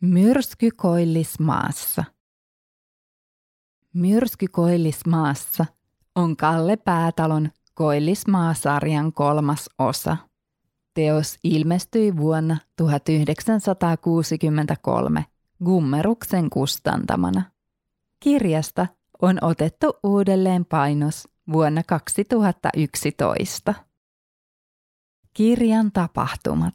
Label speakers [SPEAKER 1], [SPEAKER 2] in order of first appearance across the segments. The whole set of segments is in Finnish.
[SPEAKER 1] Myrsky koillismaassa. Myrsky koillismaassa on Kalle Päätalon Koillismaasarjan kolmas osa. Teos ilmestyi vuonna 1963 Gummeruksen kustantamana. Kirjasta on otettu uudelleen painos vuonna 2011. Kirjan tapahtumat.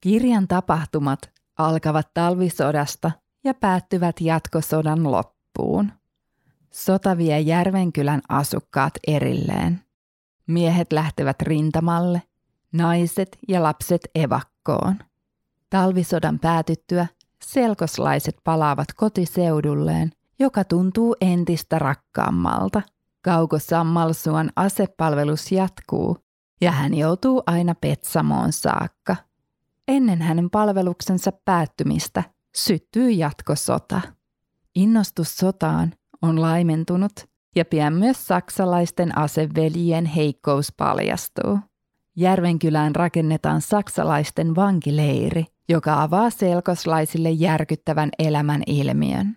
[SPEAKER 1] Kirjan tapahtumat alkavat talvisodasta ja päättyvät jatkosodan loppuun. Sota vie Järvenkylän asukkaat erilleen. Miehet lähtevät rintamalle, naiset ja lapset evakkoon. Talvisodan päätyttyä selkoslaiset palaavat kotiseudulleen, joka tuntuu entistä rakkaammalta. Kauko Sammalsuan asepalvelus jatkuu ja hän joutuu aina Petsamoon saakka. Ennen hänen palveluksensa päättymistä syttyy jatkosota. Innostus sotaan on laimentunut ja pian myös saksalaisten aseveljien heikkous paljastuu. Järvenkylään rakennetaan saksalaisten vankileiri, joka avaa selkoslaisille järkyttävän elämän ilmiön.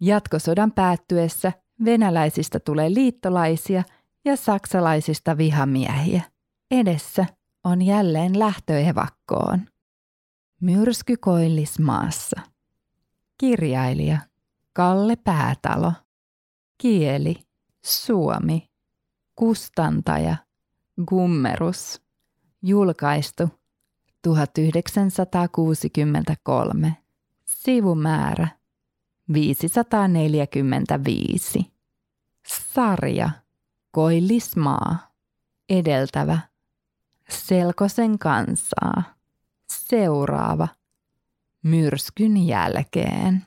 [SPEAKER 1] Jatkosodan päättyessä venäläisistä tulee liittolaisia ja saksalaisista vihamiehiä. Edessä on jälleen lähtöevakkoon. Myrsky Koillismaassa. Kirjailija Kalle Päätalo. Kieli Suomi. Kustantaja Gummerus. Julkaistu 1963. Sivumäärä 545. Sarja Koillismaa. Edeltävä Selkosen kansaa. Seuraava. Myrskyn jälkeen.